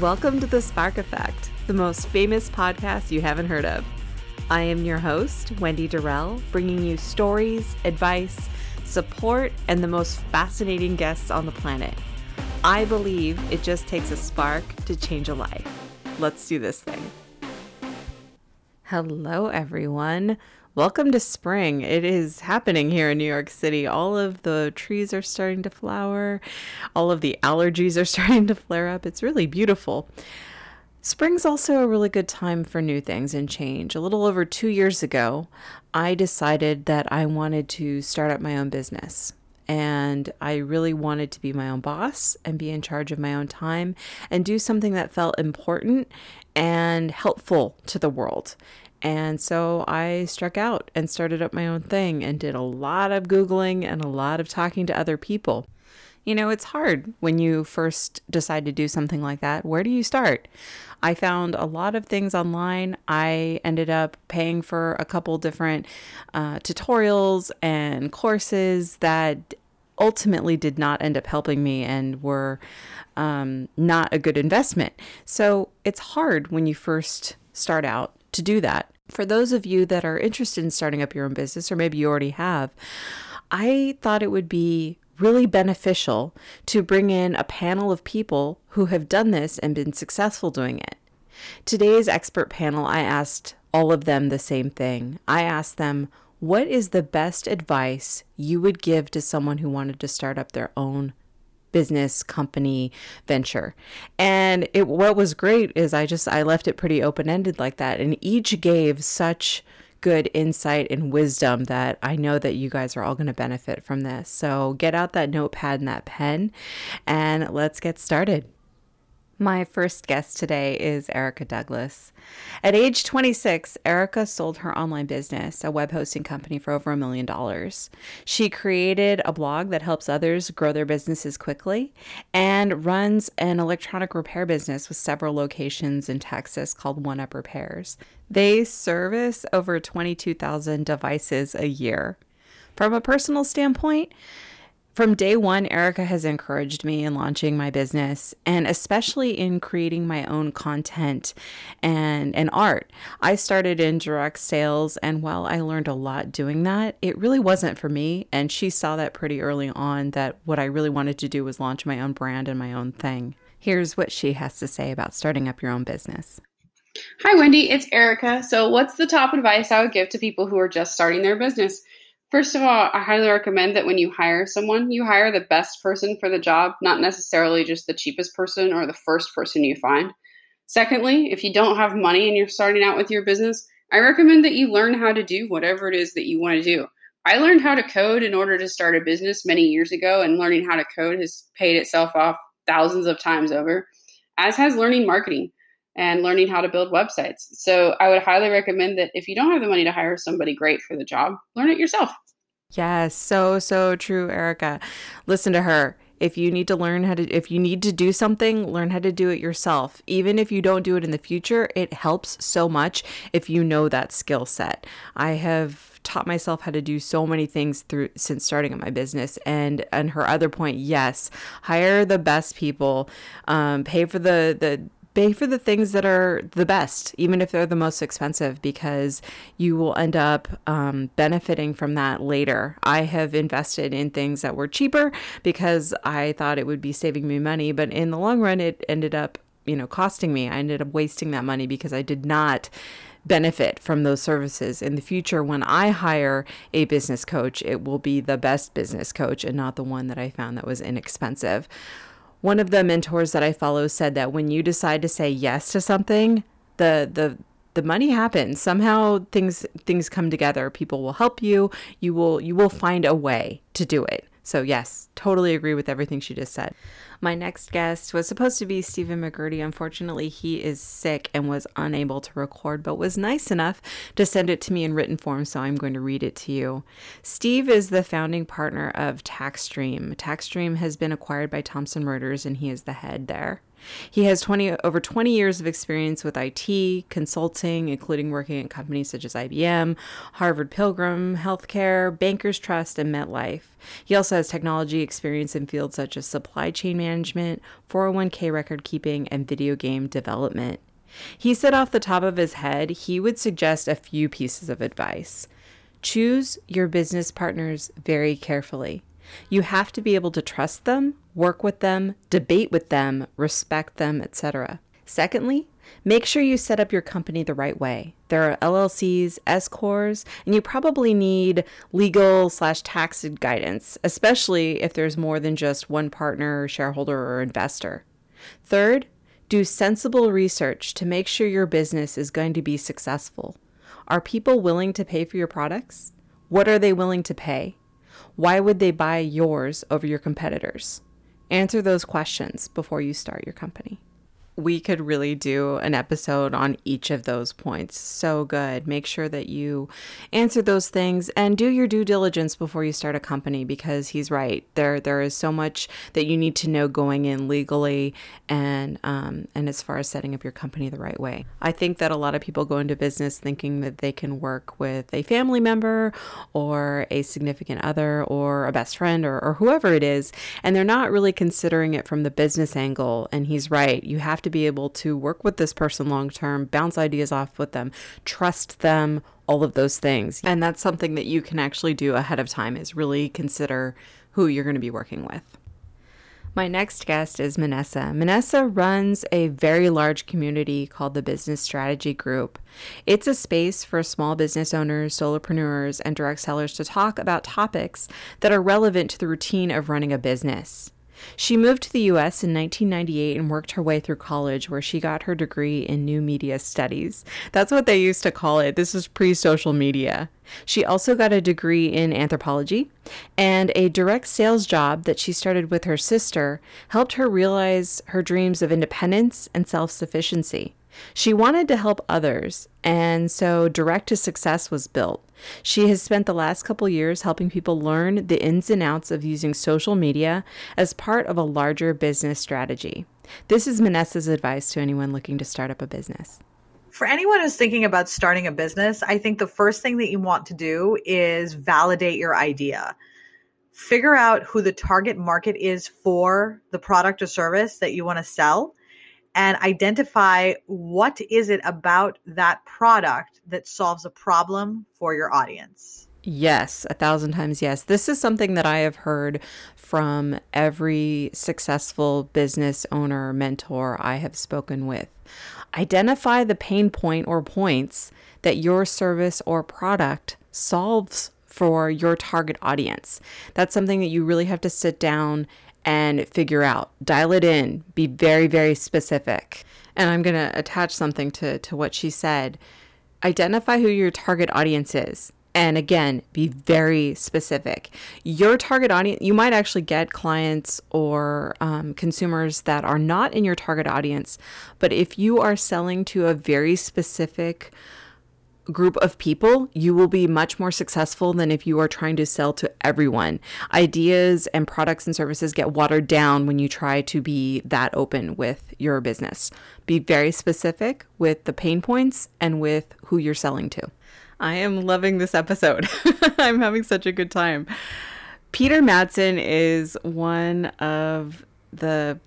Welcome to The Spark Effect, the most famous podcast you haven't heard of. I am your host, Wendy Dorrel, bringing you stories, advice, support, and the most fascinating guests on the planet. I believe it just takes a spark to change a life. Let's do this thing. Hello, everyone. Welcome to spring. It is happening here in New York City. All of the trees are starting to flower, all of the allergies are starting to flare up. It's really beautiful. Spring's also a really good time for new things and change. A little over two years ago, I decided that I wanted to start up my own business. And I really wanted to be my own boss and be in charge of my own time and do something that felt important and helpful to the world. And so I struck out and started up my own thing and did a lot of Googling and a lot of talking to other people. You know, it's hard when you first decide to do something like that. Where do you start? I found a lot of things online. I ended up paying for a couple different uh, tutorials and courses that ultimately did not end up helping me and were um, not a good investment. So it's hard when you first start out to do that. For those of you that are interested in starting up your own business, or maybe you already have, I thought it would be really beneficial to bring in a panel of people who have done this and been successful doing it. Today's expert panel, I asked all of them the same thing. I asked them, what is the best advice you would give to someone who wanted to start up their own business company venture. And it what was great is I just I left it pretty open-ended like that and each gave such good insight and wisdom that I know that you guys are all going to benefit from this. So get out that notepad and that pen and let's get started. My first guest today is Erica Douglas. At age 26, Erica sold her online business, a web hosting company, for over a million dollars. She created a blog that helps others grow their businesses quickly and runs an electronic repair business with several locations in Texas called One Up Repairs. They service over 22,000 devices a year. From a personal standpoint, from day one, Erica has encouraged me in launching my business and especially in creating my own content and, and art. I started in direct sales, and while I learned a lot doing that, it really wasn't for me. And she saw that pretty early on that what I really wanted to do was launch my own brand and my own thing. Here's what she has to say about starting up your own business. Hi, Wendy. It's Erica. So, what's the top advice I would give to people who are just starting their business? First of all, I highly recommend that when you hire someone, you hire the best person for the job, not necessarily just the cheapest person or the first person you find. Secondly, if you don't have money and you're starting out with your business, I recommend that you learn how to do whatever it is that you want to do. I learned how to code in order to start a business many years ago, and learning how to code has paid itself off thousands of times over, as has learning marketing and learning how to build websites. So I would highly recommend that if you don't have the money to hire somebody great for the job, learn it yourself. Yes, so so true, Erica. Listen to her. If you need to learn how to if you need to do something, learn how to do it yourself. Even if you don't do it in the future, it helps so much if you know that skill set. I have taught myself how to do so many things through since starting my business and and her other point yes hire the best people um, pay for the the pay for the things that are the best, even if they're the most expensive, because you will end up um, benefiting from that later. I have invested in things that were cheaper because I thought it would be saving me money, but in the long run, it ended up, you know, costing me. I ended up wasting that money because I did not benefit from those services. In the future, when I hire a business coach, it will be the best business coach and not the one that I found that was inexpensive one of the mentors that I follow said that when you decide to say yes to something, the the the money happens. Somehow things things come together. People will help you. You will you will find a way to do it. So, yes, totally agree with everything she just said. My next guest was supposed to be Stephen McGerty. Unfortunately, he is sick and was unable to record, but was nice enough to send it to me in written form, so I'm going to read it to you. Steve is the founding partner of TaxStream. TaxStream has been acquired by Thomson Reuters, and he is the head there. He has 20 over 20 years of experience with IT, consulting, including working at companies such as IBM, Harvard Pilgrim Healthcare, Bankers Trust, and MetLife. He also has technology experience in fields such as supply chain management, 401k record keeping, and video game development. He said off the top of his head he would suggest a few pieces of advice. Choose your business partners very carefully. You have to be able to trust them, work with them, debate with them, respect them, etc. Secondly, make sure you set up your company the right way. There are LLCs, S corps, and you probably need legal slash tax guidance, especially if there's more than just one partner, shareholder, or investor. Third, do sensible research to make sure your business is going to be successful. Are people willing to pay for your products? What are they willing to pay? Why would they buy yours over your competitors? Answer those questions before you start your company we could really do an episode on each of those points. So good. Make sure that you answer those things and do your due diligence before you start a company because he's right. There there is so much that you need to know going in legally and um, and as far as setting up your company the right way. I think that a lot of people go into business thinking that they can work with a family member or a significant other or a best friend or, or whoever it is, and they're not really considering it from the business angle. And he's right. You have to be able to work with this person long term, bounce ideas off with them, trust them, all of those things. And that's something that you can actually do ahead of time is really consider who you're going to be working with. My next guest is Minessa. Minessa runs a very large community called the Business Strategy Group. It's a space for small business owners, solopreneurs, and direct sellers to talk about topics that are relevant to the routine of running a business. She moved to the US in 1998 and worked her way through college, where she got her degree in new media studies. That's what they used to call it. This was pre social media. She also got a degree in anthropology, and a direct sales job that she started with her sister helped her realize her dreams of independence and self sufficiency. She wanted to help others, and so Direct to Success was built. She has spent the last couple years helping people learn the ins and outs of using social media as part of a larger business strategy. This is Minessa's advice to anyone looking to start up a business. For anyone who's thinking about starting a business, I think the first thing that you want to do is validate your idea. Figure out who the target market is for the product or service that you want to sell and identify what is it about that product that solves a problem for your audience. Yes, a thousand times yes. This is something that I have heard from every successful business owner, mentor I have spoken with. Identify the pain point or points that your service or product solves for your target audience. That's something that you really have to sit down and figure out. Dial it in. Be very, very specific. And I'm going to attach something to, to what she said. Identify who your target audience is. And again, be very specific. Your target audience, you might actually get clients or um, consumers that are not in your target audience. But if you are selling to a very specific group of people, you will be much more successful than if you are trying to sell to everyone. Ideas and products and services get watered down when you try to be that open with your business. Be very specific with the pain points and with who you're selling to. I am loving this episode. I'm having such a good time. Peter Madsen is one of the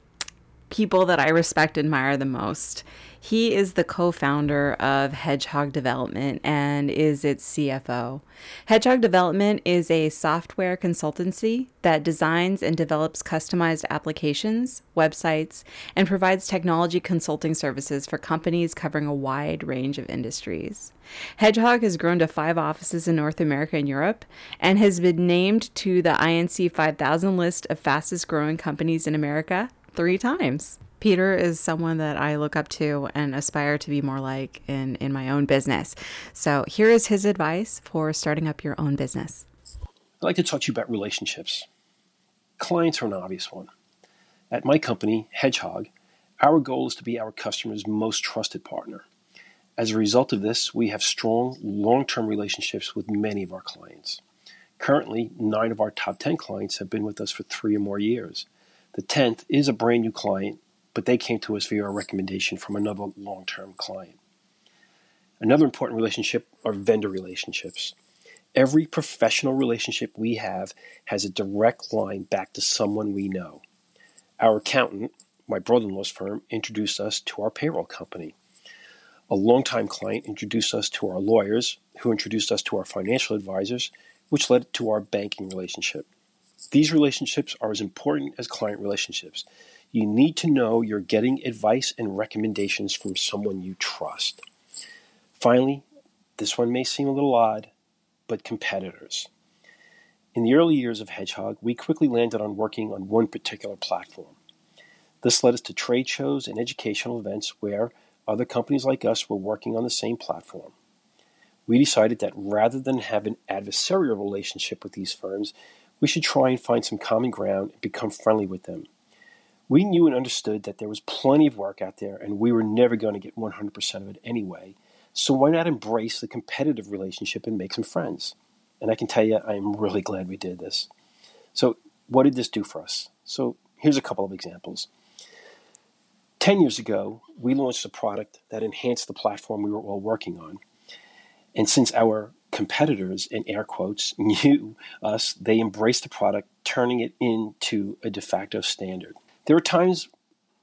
people that I respect and admire the most. He is the co founder of Hedgehog Development and is its CFO. Hedgehog Development is a software consultancy that designs and develops customized applications, websites, and provides technology consulting services for companies covering a wide range of industries. Hedgehog has grown to five offices in North America and Europe and has been named to the INC 5000 list of fastest growing companies in America three times. Peter is someone that I look up to and aspire to be more like in, in my own business. So here is his advice for starting up your own business. I'd like to talk to you about relationships. Clients are an obvious one. At my company, Hedgehog, our goal is to be our customers' most trusted partner. As a result of this, we have strong, long term relationships with many of our clients. Currently, nine of our top 10 clients have been with us for three or more years. The 10th is a brand new client but they came to us via a recommendation from another long term client. Another important relationship are vendor relationships. Every professional relationship we have has a direct line back to someone we know. Our accountant, my brother in law's firm, introduced us to our payroll company. A longtime client introduced us to our lawyers, who introduced us to our financial advisors, which led to our banking relationship. These relationships are as important as client relationships. You need to know you're getting advice and recommendations from someone you trust. Finally, this one may seem a little odd, but competitors. In the early years of Hedgehog, we quickly landed on working on one particular platform. This led us to trade shows and educational events where other companies like us were working on the same platform. We decided that rather than have an adversarial relationship with these firms, we should try and find some common ground and become friendly with them. We knew and understood that there was plenty of work out there and we were never going to get 100% of it anyway, so why not embrace the competitive relationship and make some friends? And I can tell you, I am really glad we did this. So, what did this do for us? So, here's a couple of examples. 10 years ago, we launched a product that enhanced the platform we were all working on. And since our competitors, in air quotes, knew us, they embraced the product, turning it into a de facto standard. There are times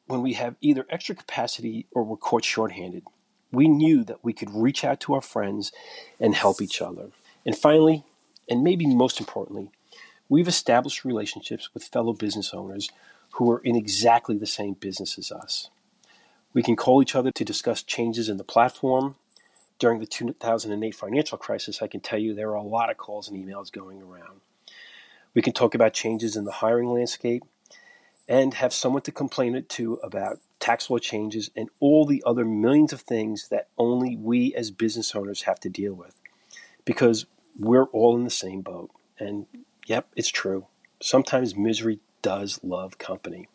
when we have either extra capacity or we're caught shorthanded we knew that we could reach out to our friends and help each other. And finally, and maybe most importantly, we've established relationships with fellow business owners who are in exactly the same business as us. We can call each other to discuss changes in the platform. During the 2008 financial crisis, I can tell you there are a lot of calls and emails going around. We can talk about changes in the hiring landscape and have someone to complain it to about tax law changes, and all the other millions of things that only we as business owners have to deal with. Because we're all in the same boat. And yep, it's true. Sometimes misery does love company.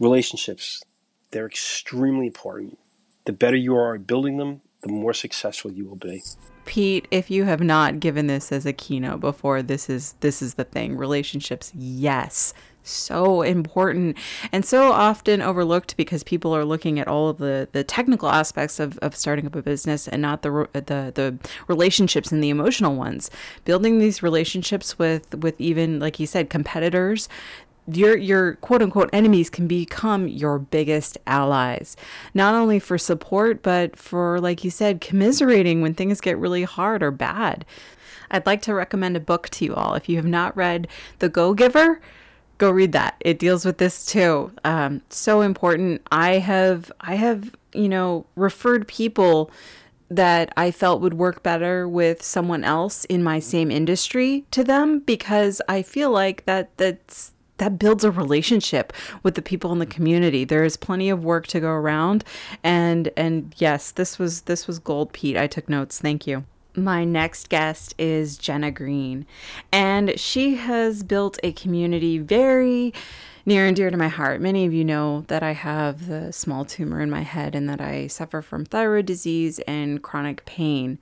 Relationships, they're extremely important. The better you are at building them, the more successful you will be. Pete, if you have not given this as a keynote before, this is this is the thing. Relationships, yes so important and so often overlooked because people are looking at all of the, the technical aspects of, of starting up a business and not the, the the relationships and the emotional ones. Building these relationships with with even like you said competitors your your quote unquote enemies can become your biggest allies not only for support but for like you said commiserating when things get really hard or bad. I'd like to recommend a book to you all. If you have not read the go giver go read that. It deals with this too. Um, so important. I have I have you know referred people that I felt would work better with someone else in my same industry to them because I feel like that that's that builds a relationship with the people in the community. There is plenty of work to go around and and yes, this was this was gold Pete. I took notes. Thank you. My next guest is Jenna Green, and she has built a community very near and dear to my heart. Many of you know that I have the small tumor in my head and that I suffer from thyroid disease and chronic pain.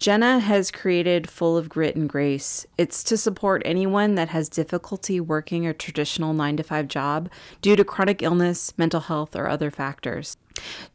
Jenna has created Full of Grit and Grace. It's to support anyone that has difficulty working a traditional 9 to 5 job due to chronic illness, mental health, or other factors.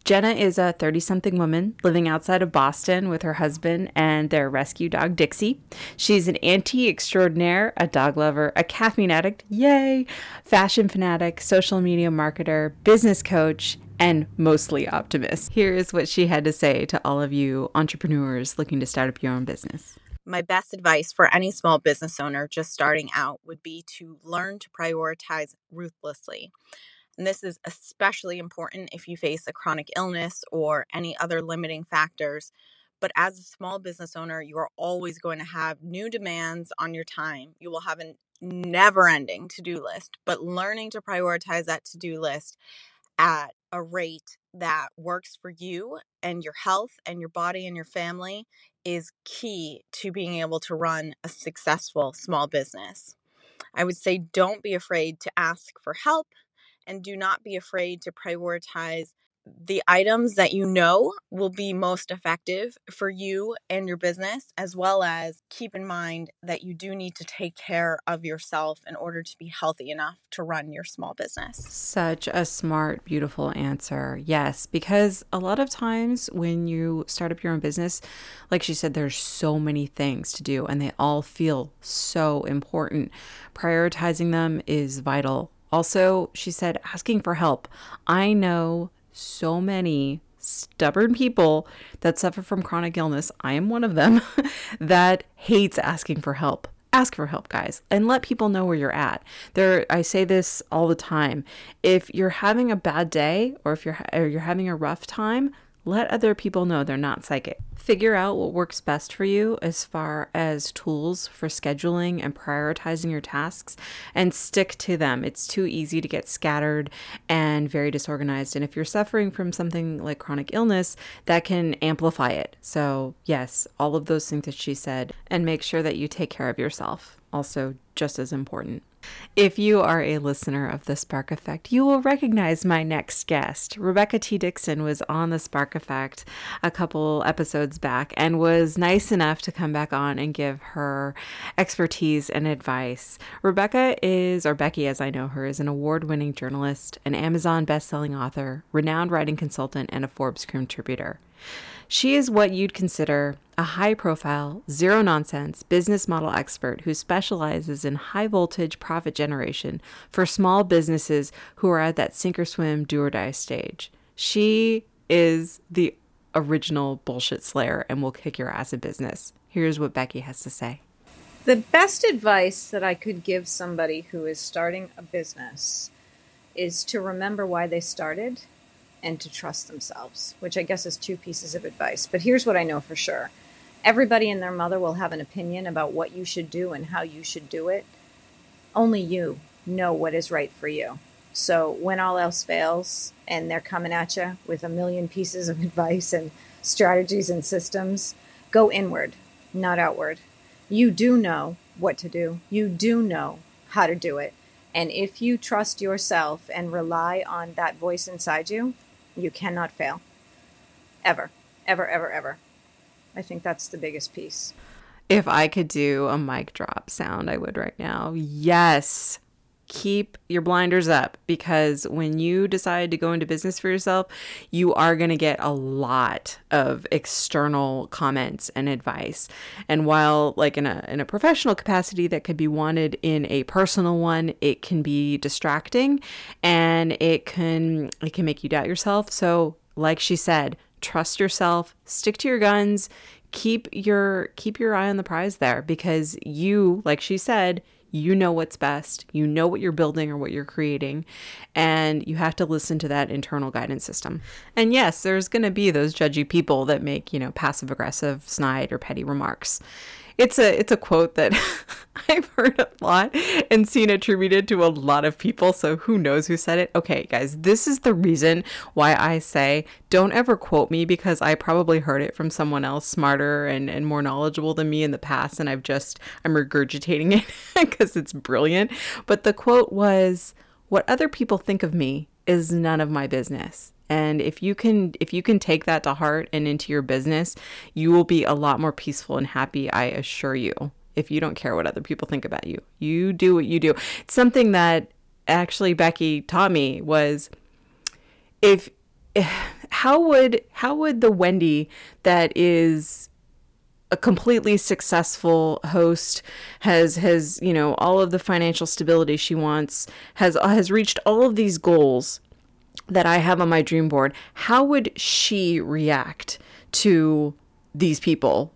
Jenna is a 30 something woman living outside of Boston with her husband and their rescue dog Dixie. She's an auntie extraordinaire, a dog lover, a caffeine addict, yay, fashion fanatic, social media marketer, business coach, and mostly optimist. Here is what she had to say to all of you entrepreneurs looking to start up your own business. My best advice for any small business owner just starting out would be to learn to prioritize ruthlessly. And this is especially important if you face a chronic illness or any other limiting factors. But as a small business owner, you are always going to have new demands on your time. You will have a never ending to do list, but learning to prioritize that to do list at a rate that works for you and your health and your body and your family is key to being able to run a successful small business. I would say don't be afraid to ask for help and do not be afraid to prioritize the items that you know will be most effective for you and your business, as well as keep in mind that you do need to take care of yourself in order to be healthy enough to run your small business. Such a smart, beautiful answer. Yes, because a lot of times when you start up your own business, like she said, there's so many things to do and they all feel so important. Prioritizing them is vital. Also, she said, asking for help. I know so many stubborn people that suffer from chronic illness, I am one of them, that hates asking for help. Ask for help, guys, and let people know where you're at. There I say this all the time. If you're having a bad day or if you're or you're having a rough time, let other people know they're not psychic. Figure out what works best for you as far as tools for scheduling and prioritizing your tasks and stick to them. It's too easy to get scattered and very disorganized. And if you're suffering from something like chronic illness, that can amplify it. So, yes, all of those things that she said, and make sure that you take care of yourself. Also, just as important. If you are a listener of The Spark Effect, you will recognize my next guest. Rebecca T. Dickson was on The Spark Effect a couple episodes back and was nice enough to come back on and give her expertise and advice. Rebecca is, or Becky as I know her, is an award winning journalist, an Amazon best-selling author, renowned writing consultant, and a Forbes contributor. She is what you'd consider a high profile, zero nonsense business model expert who specializes in high voltage profit generation for small businesses who are at that sink or swim, do or die stage. She is the original bullshit slayer and will kick your ass in business. Here's what Becky has to say. The best advice that I could give somebody who is starting a business is to remember why they started and to trust themselves, which I guess is two pieces of advice. But here's what I know for sure everybody and their mother will have an opinion about what you should do and how you should do it. Only you know what is right for you. So when all else fails and they're coming at you with a million pieces of advice and strategies and systems, go inward, not outward. You do know what to do, you do know how to do it. And if you trust yourself and rely on that voice inside you, you cannot fail. Ever, ever, ever, ever. I think that's the biggest piece. If I could do a mic drop sound, I would right now. Yes. Keep your blinders up because when you decide to go into business for yourself, you are going to get a lot of external comments and advice. And while like in a in a professional capacity that could be wanted in a personal one, it can be distracting and it can it can make you doubt yourself. So, like she said, trust yourself, stick to your guns, keep your keep your eye on the prize there because you, like she said, you know what's best. You know what you're building or what you're creating, and you have to listen to that internal guidance system. And yes, there's going to be those judgy people that make, you know, passive aggressive, snide or petty remarks it's a it's a quote that I've heard a lot and seen attributed to a lot of people. So who knows who said it? Okay, guys, this is the reason why I say don't ever quote me because I probably heard it from someone else smarter and, and more knowledgeable than me in the past, and I've just I'm regurgitating it because it's brilliant. But the quote was, "What other people think of me is none of my business." And if you can if you can take that to heart and into your business, you will be a lot more peaceful and happy, I assure you. If you don't care what other people think about you. You do what you do. It's something that actually Becky taught me was if how would how would the Wendy that is a completely successful host has has you know all of the financial stability she wants has has reached all of these goals that I have on my dream board, how would she react to these people?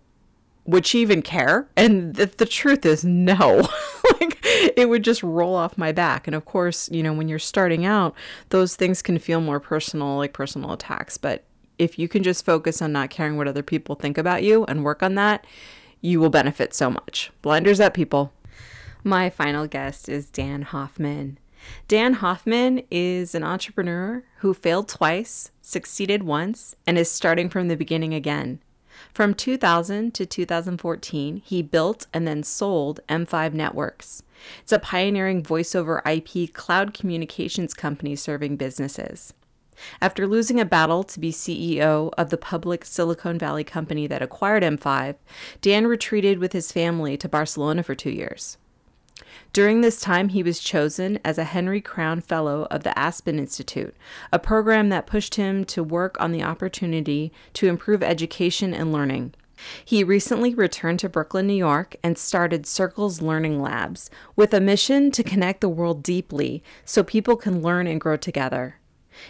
Would she even care? And the, truth is, no. like, it would just roll off my back. And of course, you know, when you're starting out, those things can feel more personal, like personal attacks. But if you can just focus on not caring what other people think about you and work on that, you will benefit so much. Blinders up, people. My final guest is Dan Hoffman. Dan Hoffman is an entrepreneur who failed twice, succeeded once, and is starting from the beginning again. From 2000 to 2014, he built and then sold M5 Networks. It's a pioneering voice over IP cloud communications company serving businesses. After losing a battle to be CEO of the public Silicon Valley company that acquired M5, Dan retreated with his family to Barcelona for two years. During this time, he was chosen as a Henry Crown Fellow of the Aspen Institute, a program that pushed him to work on the opportunity to improve education and learning. He recently returned to Brooklyn, New York, and started Circles Learning Labs with a mission to connect the world deeply so people can learn and grow together.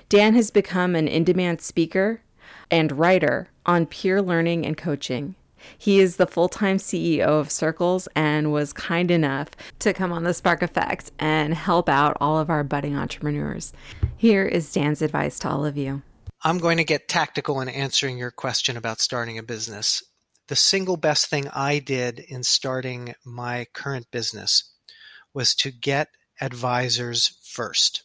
Dan has become an in demand speaker and writer on peer learning and coaching. He is the full time CEO of Circles and was kind enough to come on the Spark Effect and help out all of our budding entrepreneurs. Here is Dan's advice to all of you. I'm going to get tactical in answering your question about starting a business. The single best thing I did in starting my current business was to get advisors first.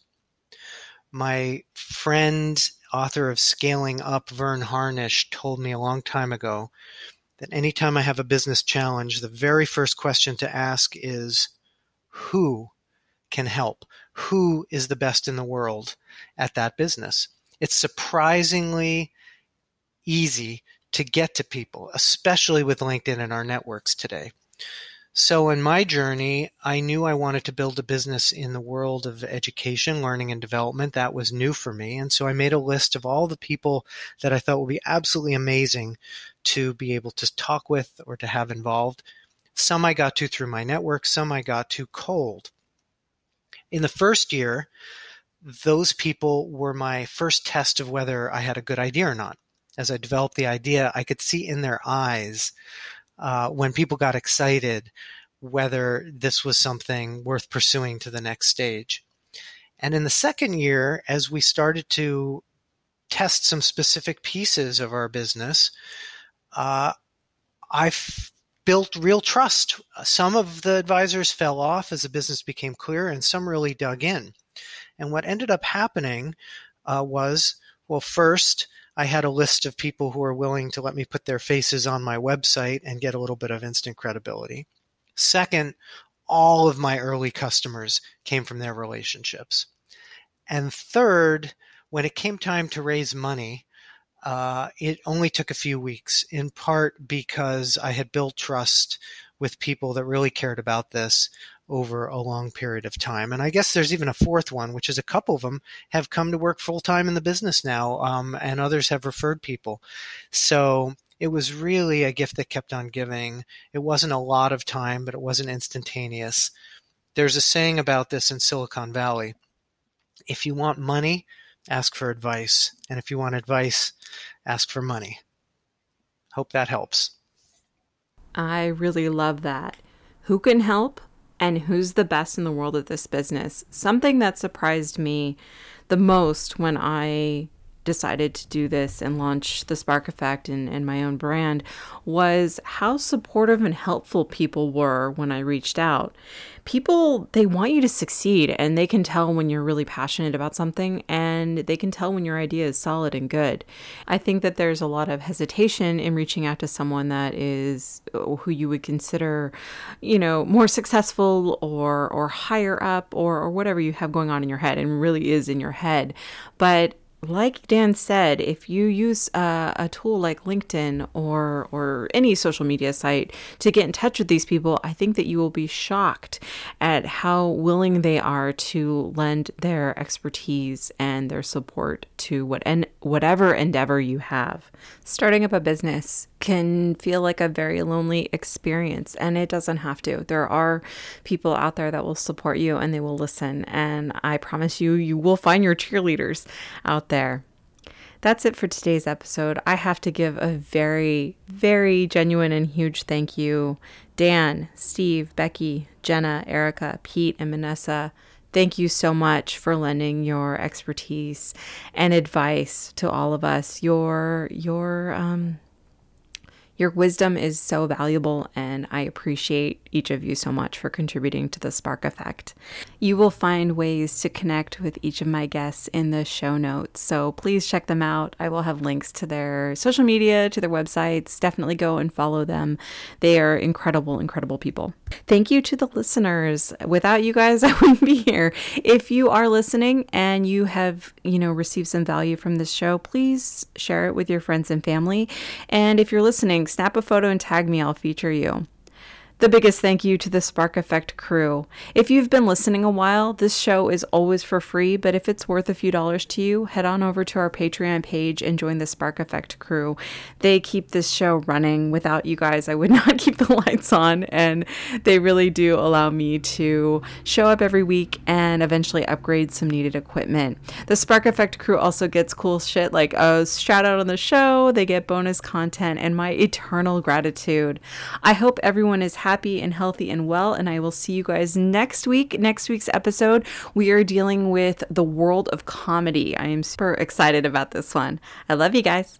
My friend, author of Scaling Up, Verne Harnish, told me a long time ago that anytime I have a business challenge, the very first question to ask is who can help? Who is the best in the world at that business? It's surprisingly easy to get to people, especially with LinkedIn and our networks today. So, in my journey, I knew I wanted to build a business in the world of education, learning, and development. That was new for me. And so I made a list of all the people that I thought would be absolutely amazing to be able to talk with or to have involved. Some I got to through my network, some I got to cold. In the first year, those people were my first test of whether I had a good idea or not. As I developed the idea, I could see in their eyes uh, when people got excited whether this was something worth pursuing to the next stage. And in the second year, as we started to test some specific pieces of our business, uh, I've built real trust. Some of the advisors fell off as the business became clear, and some really dug in. And what ended up happening uh, was well, first, I had a list of people who were willing to let me put their faces on my website and get a little bit of instant credibility. Second, all of my early customers came from their relationships. And third, when it came time to raise money, uh, it only took a few weeks, in part because I had built trust with people that really cared about this over a long period of time. And I guess there's even a fourth one, which is a couple of them have come to work full time in the business now, um, and others have referred people. So it was really a gift that kept on giving. It wasn't a lot of time, but it wasn't instantaneous. There's a saying about this in Silicon Valley if you want money, ask for advice. And if you want advice, ask for money. Hope that helps. I really love that. Who can help? and who's the best in the world at this business. Something that surprised me the most when I decided to do this and launch the Spark Effect and, and my own brand was how supportive and helpful people were when I reached out. People, they want you to succeed and they can tell when you're really passionate about something and they can tell when your idea is solid and good. I think that there's a lot of hesitation in reaching out to someone that is uh, who you would consider, you know, more successful or or higher up or or whatever you have going on in your head and really is in your head. But like Dan said, if you use a, a, tool like LinkedIn or or any social media site to get in touch with these people, I think that you will be shocked at how willing they are to lend their expertise and their support to what and whatever endeavor you have. Starting up a business can feel like a very lonely experience and it doesn't have to. There are people out there that will support you and they will listen and I promise you you will find your cheerleaders out there. That's it for today's episode. I have to give a very, very genuine and huge thank you. Dan, Steve, Becky, Jenna, Erica, Pete, and Vanessa. Thank you so much for lending your expertise and advice to all of us. Your your um Your wisdom is so valuable, and I appreciate each of you so much for contributing to the Spark Effect. You will find ways to connect with each of my guests in the show notes, so please check them out. I will have links to their social media, to their websites. Definitely go and follow them. They are incredible, incredible people. Thank you to the listeners. Without you guys, I wouldn't be here. If you are listening and you have, you know, received some value from this show, please share it with your friends and family. And if you're listening, snap a photo and tag me, I'll feature you. The biggest thank you to the Spark Effect crew. If you've been listening a while, this show is always for free, but if it's worth a few dollars to you, head on over to our Patreon page and join the Spark Effect crew. They keep this show running. Without you guys, I would not keep the lights on, and they really do allow me to show up every week and eventually upgrade some needed equipment. The Spark Effect crew also gets cool shit like a shout out on the show, they get bonus content, and my eternal gratitude. I hope everyone is happy happy and healthy and well. And I will see you guys next week. Next week's episode, we are dealing with the world of comedy. I am super excited about this one. I love you guys.